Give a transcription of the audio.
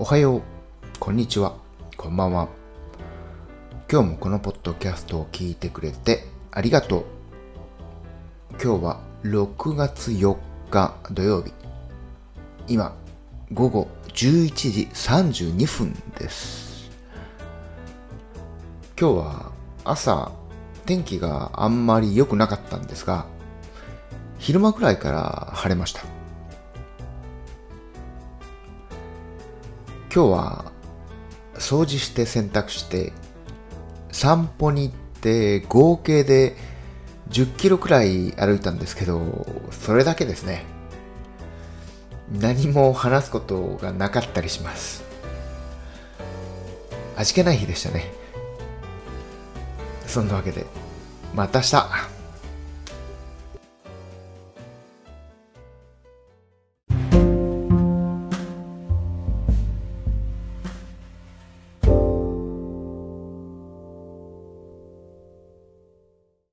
おはよう、こんにちは、こんばんは。今日もこのポッドキャストを聞いてくれてありがとう。今日は6月4日土曜日。今、午後11時32分です。今日は朝、天気があんまり良くなかったんですが、昼間くらいから晴れました。今日は掃除して洗濯して散歩に行って合計で10キロくらい歩いたんですけどそれだけですね。何も話すことがなかったりします。味気ない日でしたね。そんなわけでまた明日。